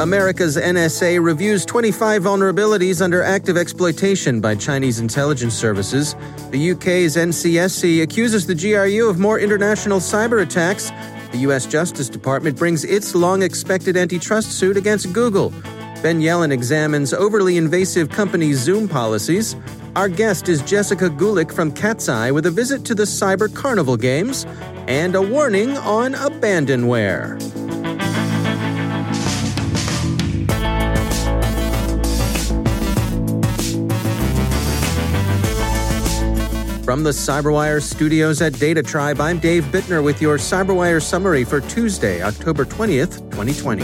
America's NSA reviews 25 vulnerabilities under active exploitation by Chinese intelligence services. The UK's NCSC accuses the GRU of more international cyber attacks. The U.S. Justice Department brings its long expected antitrust suit against Google. Ben Yelin examines overly invasive company Zoom policies. Our guest is Jessica Gulick from Katzcy with a visit to the Cyber Carnival Games and a warning on abandonware. From the CyberWire studios at Data Tribe, I'm Dave Bittner with your CyberWire summary for Tuesday, October 20th, 2020.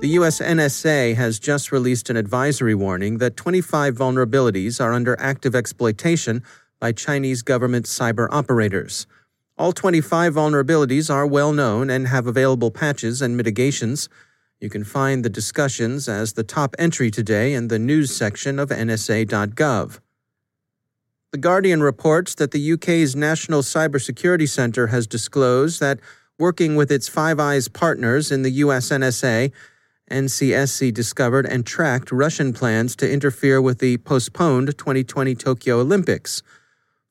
The US NSA has just released an advisory warning that 25 vulnerabilities are under active exploitation by Chinese government cyber operators. All 25 vulnerabilities are well known and have available patches and mitigations. You can find the discussions as the top entry today in the news section of NSA.gov. The Guardian reports that the UK's National Cybersecurity Centre has disclosed that, working with its Five Eyes partners in the US NSA, NCSC discovered and tracked Russian plans to interfere with the postponed 2020 Tokyo Olympics.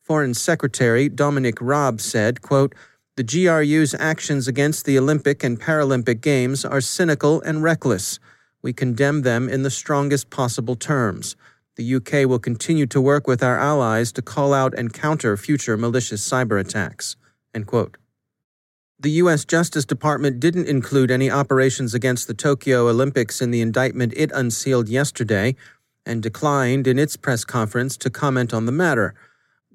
Foreign Secretary Dominic Raab said, quote, the GRU's actions against the Olympic and Paralympic Games are cynical and reckless. We condemn them in the strongest possible terms. The UK will continue to work with our allies to call out and counter future malicious cyber attacks. The U.S. Justice Department didn't include any operations against the Tokyo Olympics in the indictment it unsealed yesterday and declined in its press conference to comment on the matter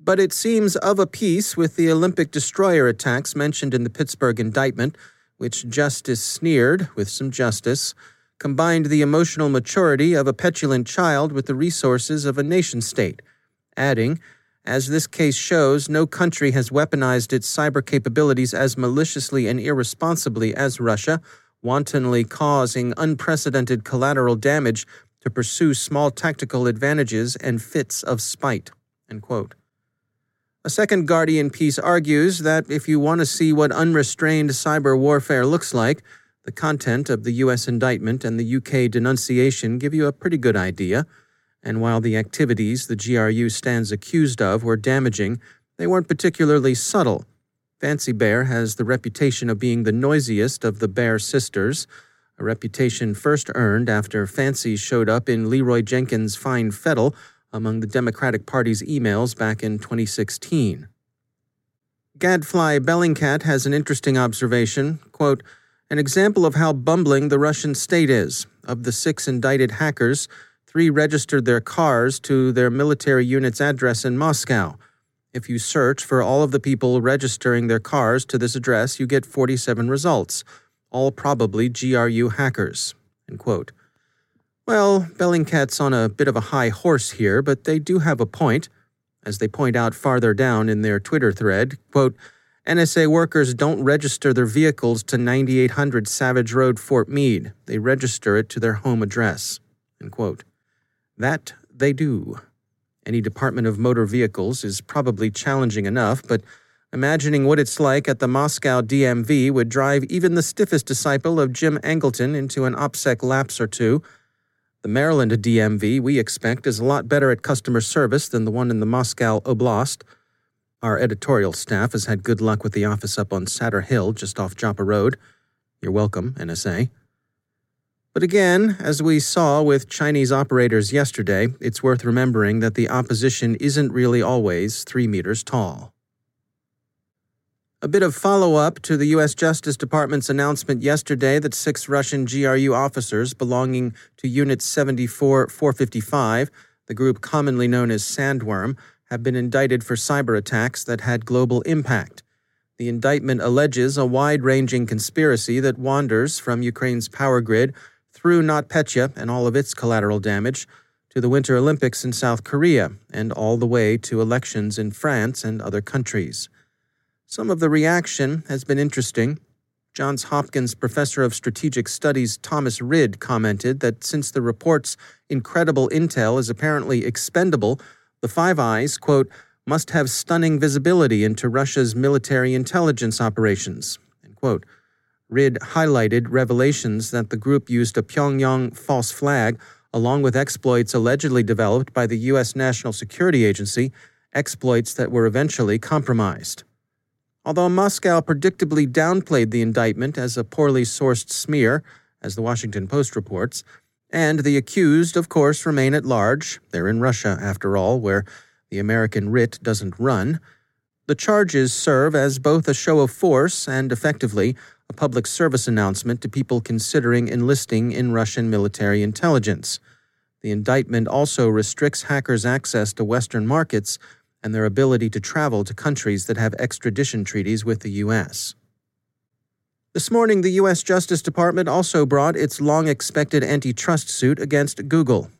but it seems of a piece with the Olympic destroyer attacks mentioned in the Pittsburgh indictment, which Justice sneered, with some justice, combined the emotional maturity of a petulant child with the resources of a nation state, adding, as this case shows, no country has weaponized its cyber capabilities as maliciously and irresponsibly as Russia, wantonly causing unprecedented collateral damage to pursue small tactical advantages and fits of spite. A second Guardian piece argues that if you want to see what unrestrained cyber warfare looks like, the content of the U.S. indictment and the UK denunciation give you a pretty good idea. And while the activities the GRU stands accused of were damaging, they weren't particularly subtle. Fancy Bear has the reputation of being the noisiest of the Bear sisters, a reputation first earned after Fancy showed up in Leroy Jenkins' Fine Fettle among the Democratic Party's emails back in 2016. Gadfly Bellingcat has an interesting observation. Quote, an example of how bumbling the Russian state is. Of the six indicted hackers, three registered their cars to their military unit's address in Moscow. If you search for all of the people registering their cars to this address, you get 47 results, all probably GRU hackers. End quote. Well, Bellingcat's on a bit of a high horse here, but they do have a point. As they point out farther down in their Twitter thread, quote, NSA workers don't register their vehicles to 9800 Savage Road, Fort Meade. They register it to their home address. End quote. That they do. Any Department of Motor Vehicles is probably challenging enough, but imagining what it's like at the Moscow DMV would drive even the stiffest disciple of Jim Angleton into an OPSEC lapse or two the Maryland DMV, we expect, is a lot better at customer service than the one in the Moscow Oblast. Our editorial staff has had good luck with the office up on Satyr Hill, just off Joppa Road. You're welcome, NSA. But again, as we saw with Chinese operators yesterday, it's worth remembering that the opposition isn't really always three meters tall. A bit of follow up to the U.S. Justice Department's announcement yesterday that six Russian GRU officers belonging to Unit 74 455, the group commonly known as Sandworm, have been indicted for cyber attacks that had global impact. The indictment alleges a wide ranging conspiracy that wanders from Ukraine's power grid through NotPetya and all of its collateral damage to the Winter Olympics in South Korea and all the way to elections in France and other countries. Some of the reaction has been interesting. Johns Hopkins professor of strategic studies Thomas Rid commented that since the report's incredible intel is apparently expendable, the Five Eyes, quote, must have stunning visibility into Russia's military intelligence operations, end quote. Rid highlighted revelations that the group used a Pyongyang false flag along with exploits allegedly developed by the U.S. National Security Agency, exploits that were eventually compromised. Although Moscow predictably downplayed the indictment as a poorly sourced smear, as the Washington Post reports, and the accused, of course, remain at large, they're in Russia, after all, where the American writ doesn't run, the charges serve as both a show of force and, effectively, a public service announcement to people considering enlisting in Russian military intelligence. The indictment also restricts hackers' access to Western markets and their ability to travel to countries that have extradition treaties with the U.S. This morning, the U.S. Justice Department also brought its long expected antitrust suit against Google.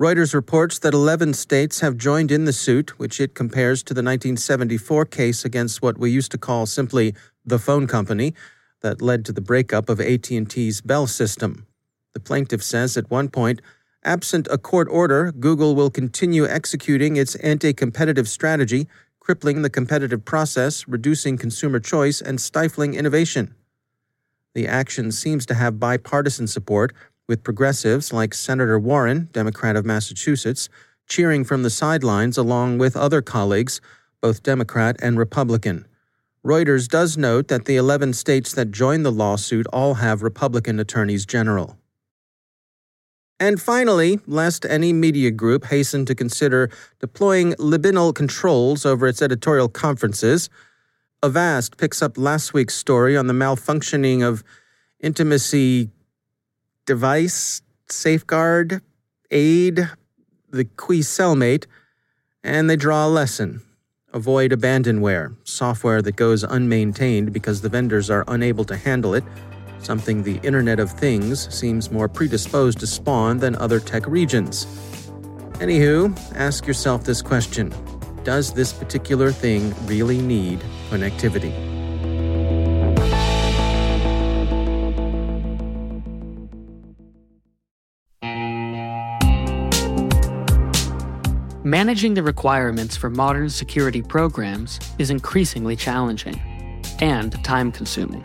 Reuters reports that 11 states have joined in the suit, which it compares to the 1974 case against what we used to call simply the phone company, that led to the breakup of AT&T's Bell system. The plaintiff says at one point, absent a court order, Google will continue executing its anti-competitive strategy, crippling the competitive process, reducing consumer choice, and stifling innovation. The action seems to have bipartisan support, with progressives like Senator Warren, Democrat of Massachusetts, cheering from the sidelines along with other colleagues, both Democrat and Republican. Reuters does note that the 11 states that joined the lawsuit all have Republican attorneys general. And finally, lest any media group hasten to consider deploying libidinal controls over its editorial conferences, Avast picks up last week's story on the malfunctioning of intimacy device, safeguard, aid, the Qiui cellmate, and they draw a lesson. Avoid abandonware, software that goes unmaintained because the vendors are unable to handle it, something the Internet of Things seems more predisposed to spawn than other tech regions. Anywho, ask yourself this question Does this particular thing really need connectivity? Managing the requirements for modern security programs is increasingly challenging and time consuming.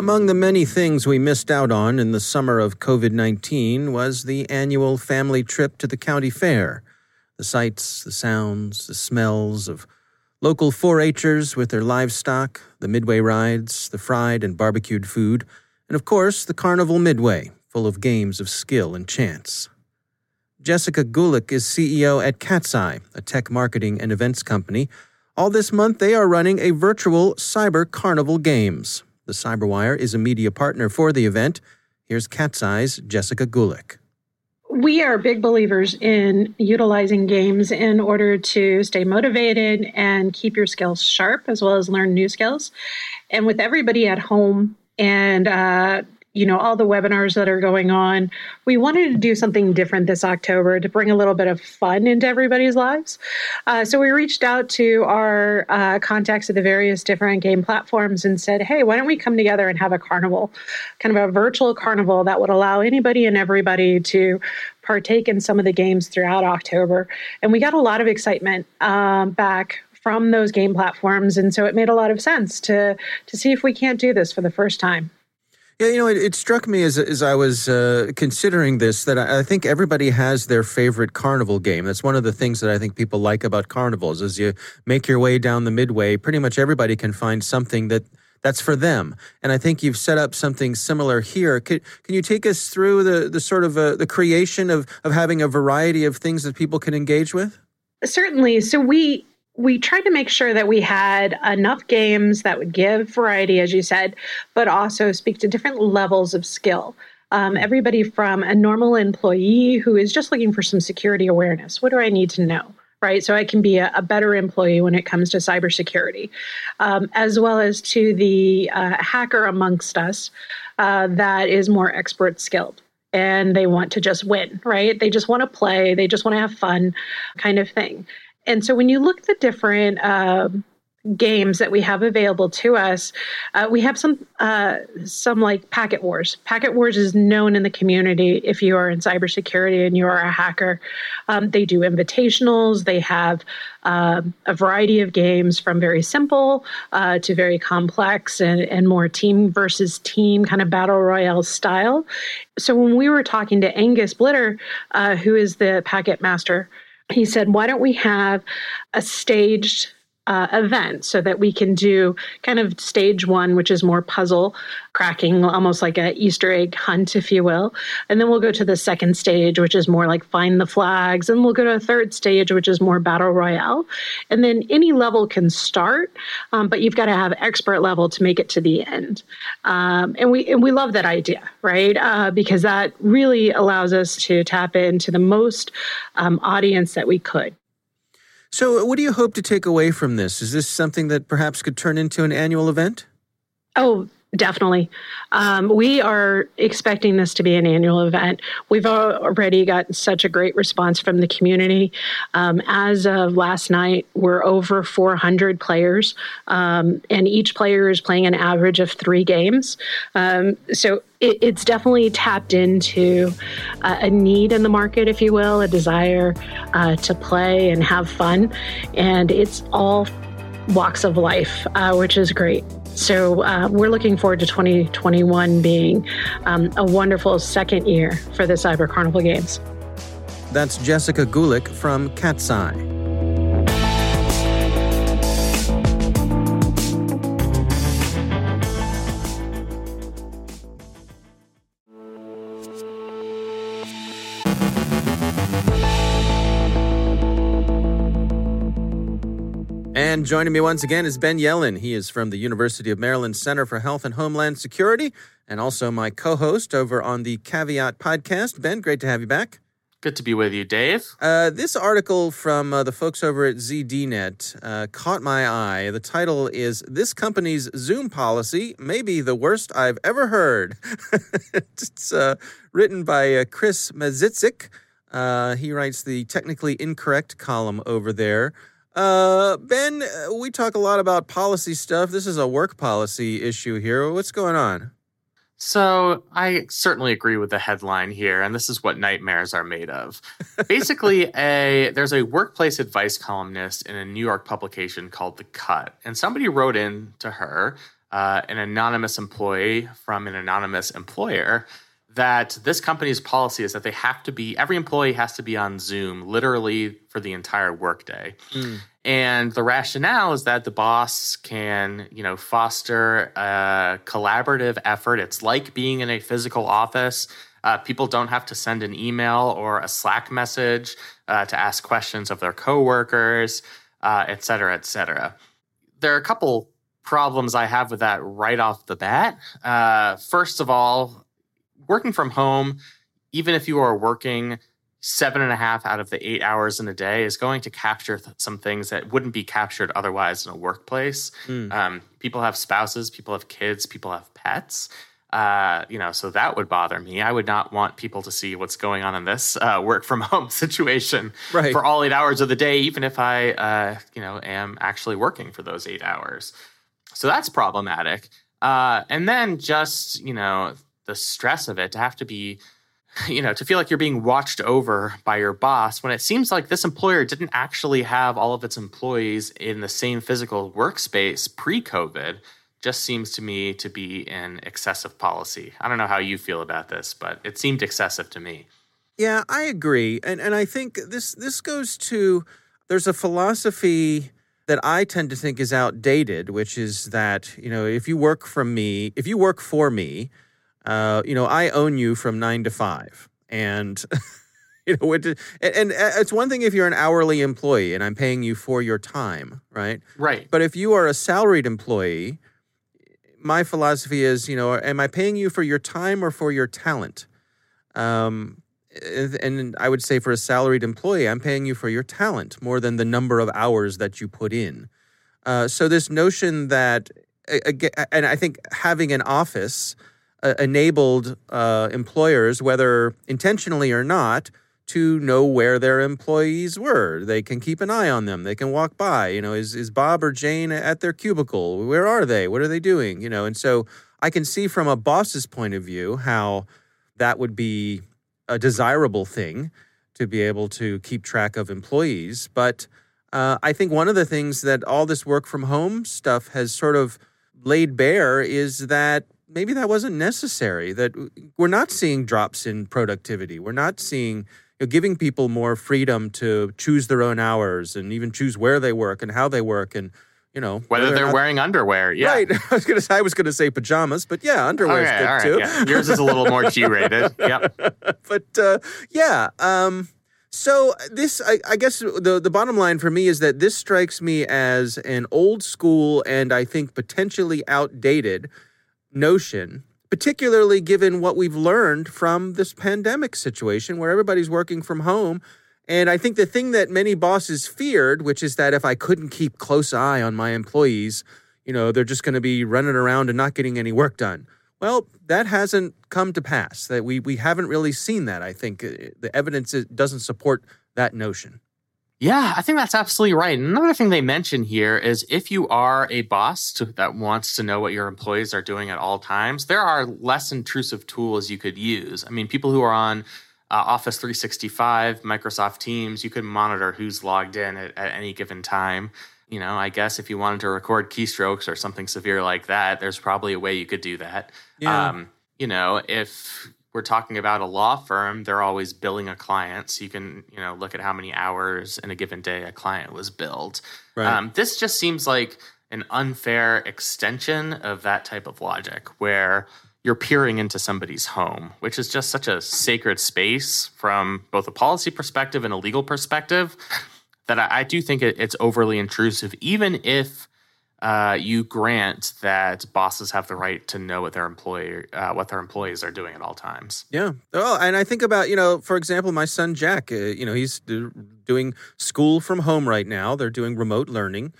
Among the many things we missed out on in the summer of COVID 19 was the annual family trip to the county fair. The sights, the sounds, the smells of local 4 Hers with their livestock, the midway rides, the fried and barbecued food, and of course, the carnival midway, full of games of skill and chance. Jessica Gulick is CEO at Katzcy, a tech marketing and events company. All this month, they are running a virtual cyber carnival games. The Cyberwire is a media partner for the event. Here's Katzcy's Jessica Gulick. We are big believers in utilizing games in order to stay motivated and keep your skills sharp, as well as learn new skills. And with everybody at home and uh, you know all the webinars that are going on. We wanted to do something different this october to bring a little bit of fun into everybody's lives. Uh, so we reached out to our uh, contacts at the various different game platforms and said hey why don't we come together and have a carnival kind of a virtual carnival that would allow anybody and everybody to partake in some of the games throughout october. And we got a lot of excitement um, back from those game platforms. And so it made a lot of sense to to see if we can't do this for the first time yeah, you know, it, it, struck me as as I was uh, considering this that I, I, think everybody has their favorite carnival game. That's one of the things that I think people like about carnivals. As you make your way down the midway, pretty much everybody can find something that that's for them. And I think you've set up something similar here. Can, can you take us through the the sort of uh, the creation of of having a variety of things that people can engage with? Certainly. So we we tried to make sure that we had enough games that would give variety, as you said, but also speak to different levels of skill. Um, everybody from a normal employee who is just looking for some security awareness. What do I need to know? Right, so I can be a, a better employee when it comes to cybersecurity, um, as well as to the uh, hacker amongst us uh, that is more expert skilled and they want to just win, right? They just want to play, they just want to have fun, kind of thing. And so when you look at the different um, games that we have available to us, uh, we have some uh, some like Packet Wars. Packet Wars is known in the community if you are in cybersecurity and you are a hacker. Um, they do invitationals. They have um, a variety of games from very simple uh, to very complex and, and more team versus team kind of battle royale style. So when we were talking to Angus Blitter, uh, who is the Packet Master he said, Why don't we have a staged uh, event so that we can do kind of stage one, which is more puzzle cracking, almost like a Easter egg hunt, if you will. And then we'll go to the second stage, which is more like find the flags. And we'll go to a third stage, which is more battle royale. And then any level can start, um, but you've got to have expert level to make it to the end. Um, and we and we love that idea, right? Uh, because that really allows us to tap into the most um, audience that we could. So, what do you hope to take away from this? Is this something that perhaps could turn into an annual event? Oh, Definitely. Um, we are expecting this to be an annual event. We've already gotten such a great response from the community. Um, as of last night, we're over 400 players, um, and each player is playing an average of three games. Um, so it, it's definitely tapped into uh, a need in the market, if you will, a desire uh, to play and have fun. And it's all walks of life, uh, which is great. So uh, we're looking forward to 2021 being um, a wonderful second year for the Cyber Carnival Games. That's Jessica Gulick from Cat's And joining me once again is Ben Yelin. He is from the University of Maryland Center for Health and Homeland Security and also my co host over on the Caveat podcast. Ben, great to have you back. Good to be with you, Dave. Uh, this article from uh, the folks over at ZDNet uh, caught my eye. The title is This Company's Zoom Policy May Be the Worst I've Ever Heard. it's uh, written by uh, Chris Matyszczyk. Uh, he writes the technically incorrect column over there. Ben, we talk a lot about policy stuff. This is a work policy issue here. What's going on? So I certainly agree with the headline here, and this is what nightmares are made of. Basically, a there's a workplace advice columnist in a New York publication called The Cut, and somebody wrote in to her, uh, an anonymous employee from an anonymous employer, that this company's policy is that they have to be every employee has to be on Zoom literally for the entire workday. Mm. And the rationale is that the boss can, you know, foster a collaborative effort. It's like being in a physical office. Uh, people don't have to send an email or a Slack message uh, to ask questions of their coworkers, uh, et cetera, et cetera. There are a couple problems I have with that right off the bat. Uh, first of all, working from home, even if you are working seven and a half out of the eight hours in a day is going to capture th- some things that wouldn't be captured otherwise in a workplace. Mm. Um, people have spouses, people have kids, people have pets. Uh, you know, so that would bother me. I would not want people to see what's going on in this uh, work from home situation right. for all eight hours of the day, even if I, uh, you know, am actually working for those eight hours. So that's problematic. Uh, and then just you know the stress of it to have to be you know, to feel like you're being watched over by your boss when it seems like this employer didn't actually have all of its employees in the same physical workspace pre COVID just seems to me to be an excessive policy. I don't know how you feel about this, but it seemed excessive to me. Yeah, I agree. And and I think this this goes to there's a philosophy that I tend to think is outdated, which is that, you know, if you work from me, if you work for me, uh, you know, I own you from nine to five. And, you know, it, and uh, it's one thing if you're an hourly employee and I'm paying you for your time, right? Right. But if you are a salaried employee, my philosophy is, you know, am I paying you for your time or for your talent? Um, and I would say for a salaried employee, I'm paying you for your talent more than the number of hours that you put in. Uh, so this notion that, and I think having an office uh, enabled uh, employers, whether intentionally or not, to know where their employees were. They can keep an eye on them. They can walk by. You know, is is Bob or Jane at their cubicle? Where are they? What are they doing? You know, and so I can see from a boss's point of view how that would be a desirable thing to be able to keep track of employees. But uh, I think one of the things that all this work from home stuff has sort of laid bare is that maybe that wasn't necessary. That we're not seeing drops in productivity. We're not seeing you know, giving people more freedom to choose their own hours and even choose where they work and how they work and you know whether, whether they're not, wearing underwear. Yeah, right. I was gonna say I was gonna say pajamas, but yeah, underwear is good right, too. Yeah. Yours is a little more G-rated. Yep. but uh, yeah. Um, so this, I, I, guess, the the bottom line for me is that this strikes me as an old school and I think potentially outdated notion, particularly given what we've learned from this pandemic situation where everybody's working from home. And I think the thing that many bosses feared, which is that if I couldn't keep close eye on my employees, you know, they're just going to be running around and not getting any work done. Well, that hasn't come to pass. That we we haven't really seen that. I think uh, the evidence doesn't support that notion. Yeah, I think that's absolutely right. Another thing they mention here is if you are a boss to, that wants to know what your employees are doing at all times, there are less intrusive tools you could use. I mean, people who are on uh, Office 365, Microsoft Teams, you could monitor who's logged in at, at any given time. You know, I guess if you wanted to record keystrokes or something severe like that, there's probably a way you could do that. Yeah. Um, you know, if we're talking about a law firm, they're always billing a client. So you can, you know, look at how many hours in a given day a client was billed. Right. Um, this just seems like an unfair extension of that type of logic where you're peering into somebody's home, which is just such a sacred space from both a policy perspective and a legal perspective that I, I do think it, it's overly intrusive, even if uh, you grant that bosses have the right to know what their employer uh, what their employees are doing at all times. Yeah. Oh, and I think about you know, for example, my son Jack. Uh, you know, he's doing school from home right now. They're doing remote learning,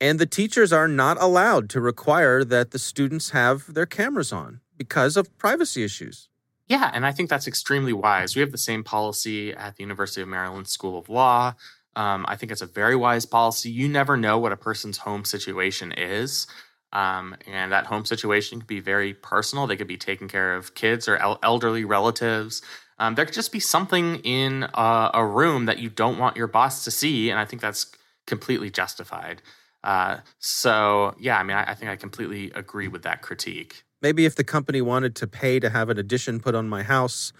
and the teachers are not allowed to require that the students have their cameras on because of privacy issues. Yeah, and I think that's extremely wise. We have the same policy at the University of Maryland School of Law. Um, I think it's a very wise policy. You never know what a person's home situation is. Um, and that home situation could be very personal. They could be taking care of kids or el- elderly relatives. Um, there could just be something in a, a, room that you don't want your boss to see. And I think that's completely justified. Uh, so, yeah, I mean, I, I think I completely agree with that critique. Maybe if the company wanted to pay to have an addition put on my house,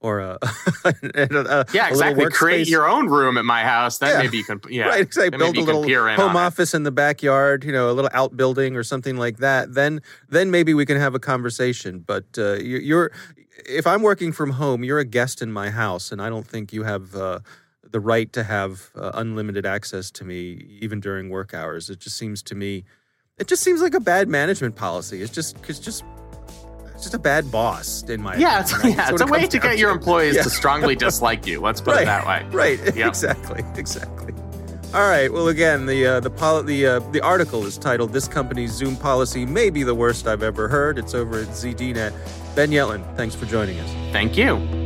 or a, a, a yeah, exactly. Create your own room at my house. Then yeah. maybe you can yeah, right. Exactly. Build a little home office it. in the backyard. You know, a little outbuilding or something like that. Then then maybe we can have a conversation. But uh, you're if I'm working from home, you're a guest in my house, and I don't think you have. Uh, the right to have uh, unlimited access to me even during work hours. It just seems to me, it just seems like a bad management policy. It's just, it's just it's just a bad boss in my yeah, it's, right? yeah, it's a way to get your employees yeah. to strongly dislike you. Let's put right, it that way. Right. Yep. Exactly. Exactly. All right. Well, again, the uh, the poli- the uh, the article is titled "This Company's Zoom Policy May Be the Worst I've Ever Heard." It's over at ZDNet. Ben Yelin, thanks for joining us. Thank you.